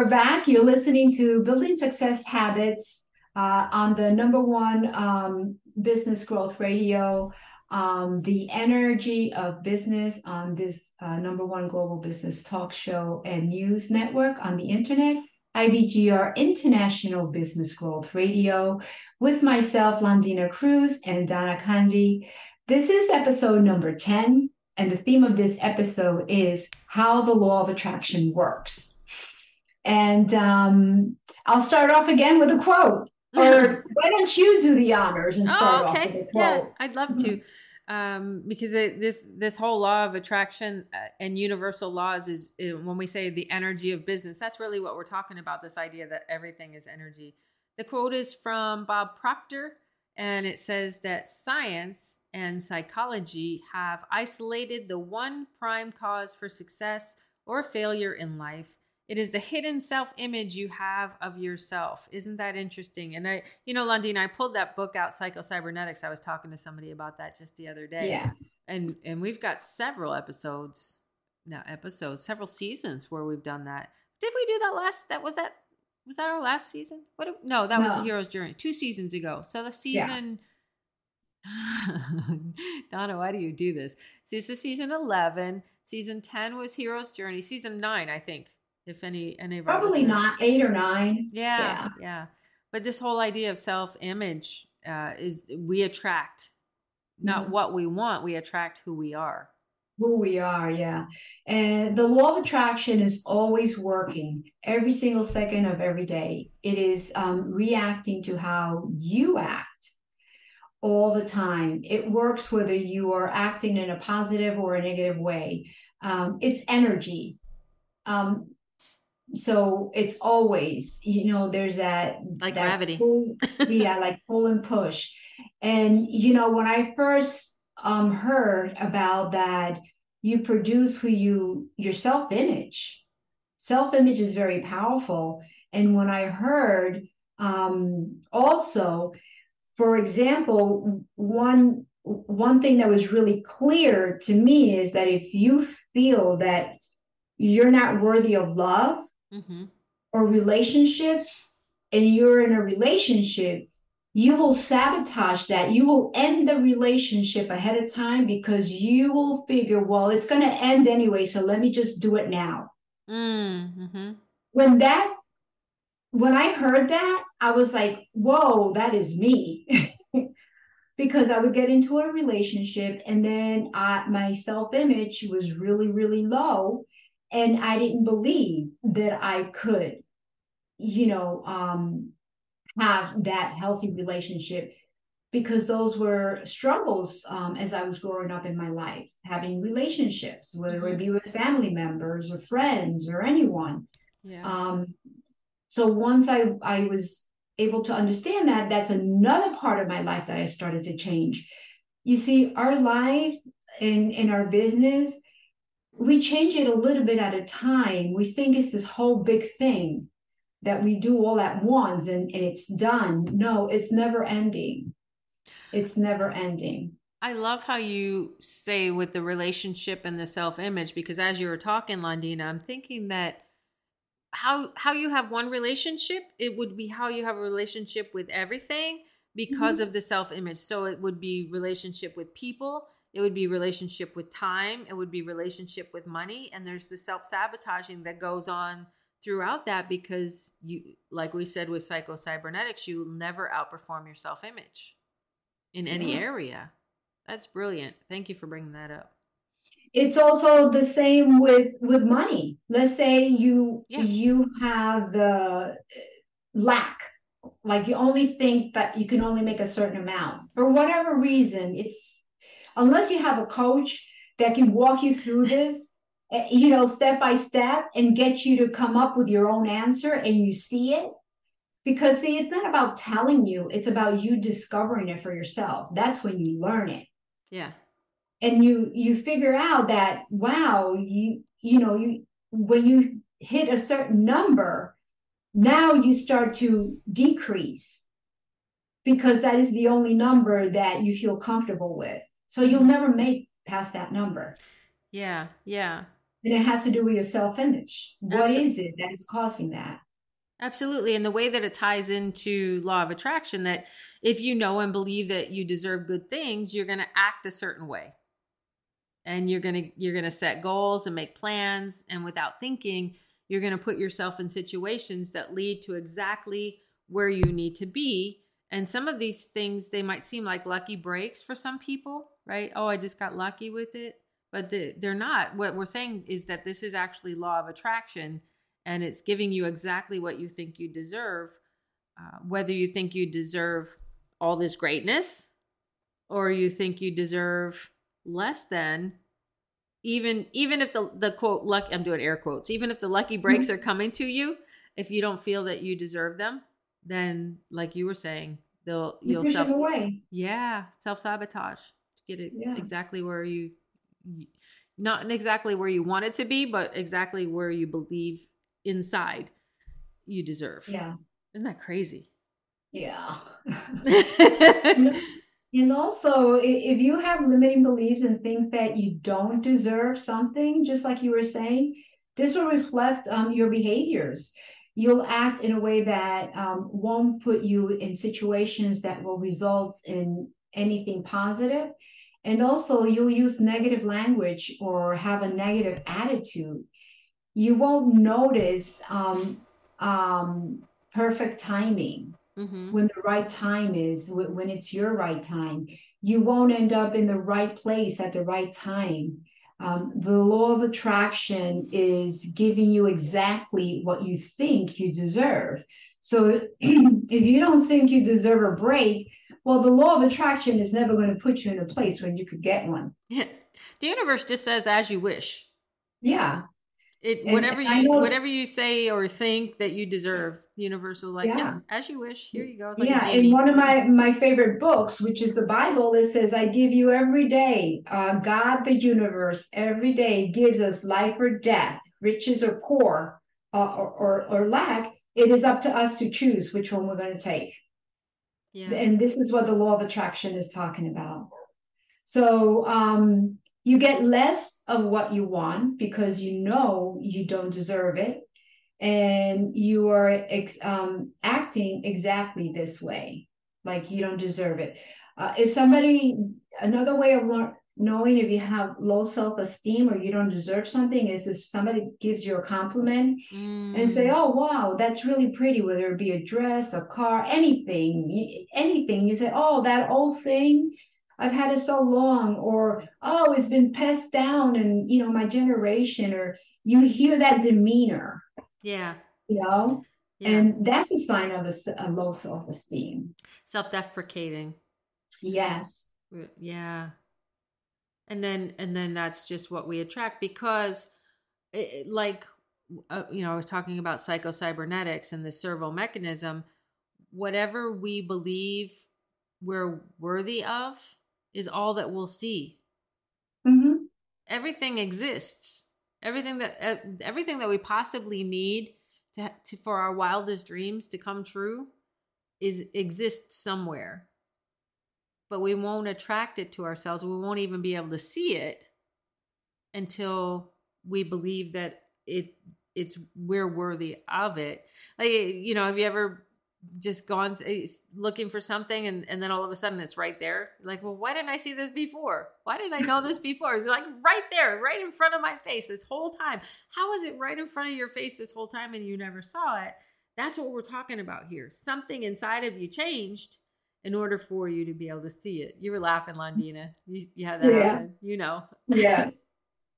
we're back. You're listening to Building Success Habits uh, on the number one um, business growth radio, um, the energy of business on this uh, number one global business talk show and news network on the internet. IBGR International Business Growth Radio with myself, Londina Cruz and Donna Kunde. This is episode number 10, and the theme of this episode is how the law of attraction works. And um, I'll start off again with a quote. Or why don't you do the honors and start oh, okay. off with a quote? Yeah, I'd love to. Mm-hmm. Um, because it, this this whole law of attraction uh, and universal laws is, is when we say the energy of business. That's really what we're talking about. This idea that everything is energy. The quote is from Bob Proctor, and it says that science and psychology have isolated the one prime cause for success or failure in life it is the hidden self image you have of yourself. Isn't that interesting? And I, you know, Londina, I pulled that book out, Psycho Cybernetics. I was talking to somebody about that just the other day. Yeah. And and we've got several episodes, no episodes, several seasons where we've done that. Did we do that last? That was that. Was that our last season? What? No, that no. was the hero's journey two seasons ago. So the season. Yeah. Donna, why do you do this? This is season 11. Season 10 was Hero's Journey. Season 9, I think, if any any of probably not eight or nine. Yeah, yeah, yeah. But this whole idea of self image uh, is we attract not mm-hmm. what we want, we attract who we are. Who we are, yeah. And the law of attraction is always working every single second of every day. It is um, reacting to how you act all the time. It works whether you are acting in a positive or a negative way. Um, it's energy. Um, so it's always you know there's that like that gravity. pull, yeah like pull and push. And you know when i first um heard about that you produce who you your self image self image is very powerful. And when i heard um also for example one one thing that was really clear to me is that if you feel that you're not worthy of love mm-hmm. or relationships and you're in a relationship, you will sabotage that. You will end the relationship ahead of time because you will figure, well, it's going to end anyway. So let me just do it now. Mm-hmm. When that, when I heard that, I was like, whoa, that is me. because I would get into a relationship and then I, my self image was really, really low and I didn't believe that I could, you know, um, have that healthy relationship because those were struggles um, as I was growing up in my life, having relationships, whether it mm-hmm. be with family members or friends or anyone. Yeah. Um, so once I I was able to understand that, that's another part of my life that I started to change. You see, our life in in our business we change it a little bit at a time. We think it's this whole big thing that we do all at once and, and it's done. No, it's never ending. It's never ending. I love how you say with the relationship and the self image because as you were talking, Londina, I'm thinking that how how you have one relationship, it would be how you have a relationship with everything because mm-hmm. of the self image. So it would be relationship with people, it would be relationship with time it would be relationship with money and there's the self-sabotaging that goes on throughout that because you like we said with psycho cybernetics you will never outperform your self-image in any yeah. area. That's brilliant. Thank you for bringing that up. It's also the same with with money. Let's say you yeah. you have the uh, lack like you only think that you can only make a certain amount. For whatever reason it's unless you have a coach that can walk you through this, eh, you know, step by step and get you to come up with your own answer and you see it. Because see, it's not about telling you, it's about you discovering it for yourself. That's when you learn it. Yeah. And you you figure out that wow, you you know, you when you hit a certain number, now you start to decrease because that is the only number that you feel comfortable with. So you'll never make past that number. Yeah, yeah. And it has to do with your self image. What is it that is causing that? Absolutely. And the way that it ties into law of attraction that if you know and believe that you deserve good things, you're going to act a certain way. And you're going to you're going to set goals and make plans and without thinking, you're going to put yourself in situations that lead to exactly where you need to be. And some of these things they might seem like lucky breaks for some people, right? Oh, I just got lucky with it, but they're not. What we're saying is that this is actually law of attraction and it's giving you exactly what you think you deserve, uh, whether you think you deserve all this greatness or you think you deserve less than even even if the the quote luck I'm doing air quotes even if the lucky breaks mm-hmm. are coming to you if you don't feel that you deserve them then like you were saying they'll you will self away. yeah self sabotage get it yeah. exactly where you not exactly where you want it to be but exactly where you believe inside you deserve. Yeah. Isn't that crazy? Yeah. and also, if you have limiting beliefs and think that you don't deserve something, just like you were saying, this will reflect um, your behaviors. You'll act in a way that um, won't put you in situations that will result in anything positive. And also, you'll use negative language or have a negative attitude you won't notice um, um, perfect timing mm-hmm. when the right time is when it's your right time you won't end up in the right place at the right time um, the law of attraction is giving you exactly what you think you deserve so if you don't think you deserve a break well the law of attraction is never going to put you in a place when you could get one yeah. the universe just says as you wish yeah it and whatever you whatever you say or think that you deserve, universal like yeah, yeah as you wish. Here you go. Like yeah, in one of my my favorite books, which is the Bible, it says, "I give you every day, uh, God, the universe, every day gives us life or death, riches or poor, uh, or, or or lack. It is up to us to choose which one we're going to take." Yeah. And this is what the law of attraction is talking about. So um, you get less of what you want because you know you don't deserve it and you are ex- um, acting exactly this way like you don't deserve it uh, if somebody another way of learn, knowing if you have low self-esteem or you don't deserve something is if somebody gives you a compliment mm. and say oh wow that's really pretty whether it be a dress a car anything anything you say oh that old thing I've had it so long, or oh, it's been passed down and you know my generation, or you hear that demeanor. Yeah. You know, yeah. and that's a sign of a, a low self esteem. Self deprecating. Yes. Yeah. And then and then that's just what we attract because, it, like, uh, you know, I was talking about psychocybernetics and the servo mechanism. Whatever we believe we're worthy of is all that we'll see. Mm-hmm. Everything exists. Everything that uh, everything that we possibly need to, to for our wildest dreams to come true is exists somewhere. But we won't attract it to ourselves. We won't even be able to see it until we believe that it it's we're worthy of it. Like you know, have you ever just gone eh, looking for something and, and then all of a sudden it's right there? Like well why didn't i see this before? Why didn't i know this before? It's like right there right in front of my face this whole time. How is it right in front of your face this whole time and you never saw it? That's what we're talking about here. Something inside of you changed in order for you to be able to see it you were laughing londina you, you had that yeah. you know yeah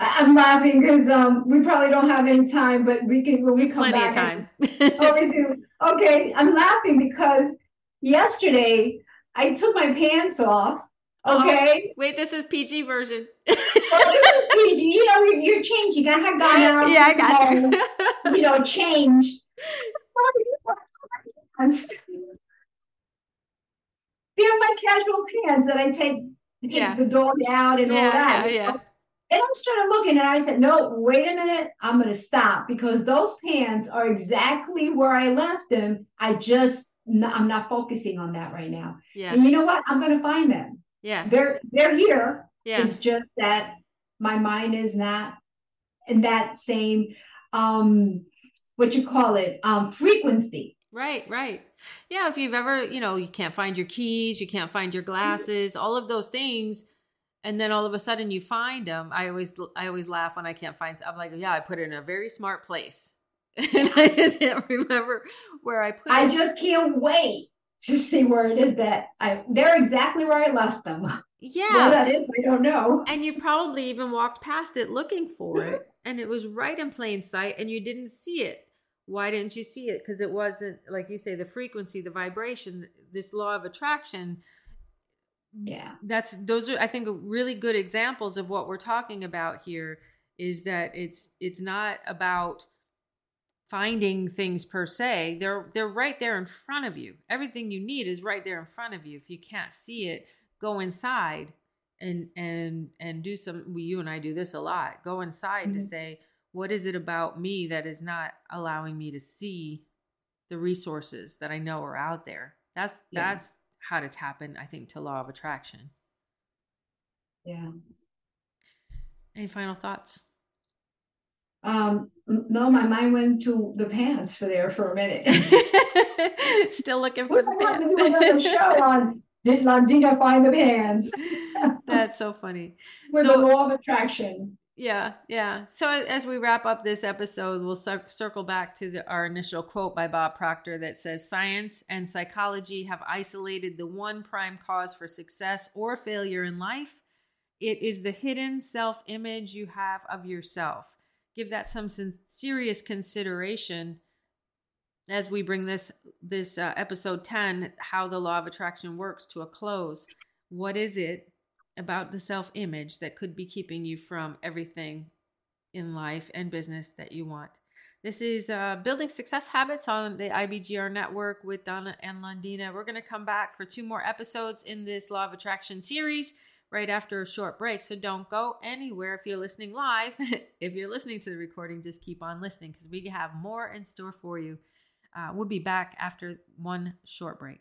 I'm laughing because um, we probably don't have any time, but we can when we come Plenty back. Plenty of time. oh, we do. Okay, I'm laughing because yesterday I took my pants off. Okay. Oh, wait, this is PG version. oh, this is PG. You know, you're, you're changing. I have gone out. Yeah, I got you. Know, you know, changed. They're my casual pants that I take yeah. the dog out and yeah, all that. Yeah, yeah. And I started looking and I said, no, wait a minute. I'm going to stop because those pants are exactly where I left them. I just, I'm not focusing on that right now. Yeah. And you know what? I'm going to find them. Yeah. They're, they're here. Yeah. It's just that my mind is not in that same um what you call it um frequency Right, right. Yeah, if you've ever, you know, you can't find your keys, you can't find your glasses, mm-hmm. all of those things, and then all of a sudden you find them. I always, I always laugh when I can't find. I'm like, yeah, I put it in a very smart place, and I just can't remember where I put. It. I it. just can't wait to see where it is that I. They're exactly where I left them. Where yeah, that is, I don't know. and you probably even walked past it looking for mm-hmm. it, and it was right in plain sight, and you didn't see it. Why didn't you see it? Because it wasn't like you say the frequency, the vibration, this law of attraction. Yeah. that's those are i think really good examples of what we're talking about here is that it's it's not about finding things per se they're they're right there in front of you everything you need is right there in front of you if you can't see it go inside and and and do some we you and i do this a lot go inside to Mhm. say what is it about me that is not allowing me to see the resources that i know are out there that's Yeah. that's how to tap in i think to law of attraction Yeah. any final thoughts Um. No, my mind went to the pants for there for a minute. Still looking for We're the gonna do pants. another show on did Londina find the pants That's so funny. with So- the law of attraction. Yeah, yeah. So as we wrap up this episode, we'll cir- circle back to the, our initial quote by Bob Proctor that says Science and psychology have isolated the one prime cause for success or failure in life. It is the hidden self image you have of yourself. Give that some serious consideration as we bring this this uh, episode 10 how the law of attraction works to a close what is it about the self image that could be keeping you from everything in life and business that you want. This is uh, Building Success Habits on the IBGR network with Donna and Londina. We're going to come back for two more episodes in this Law of Attraction series right after a short break. So don't go anywhere if you're listening live. if you're listening to the recording, just keep on listening because we have more in store for you. Uh, we'll be back after one short break.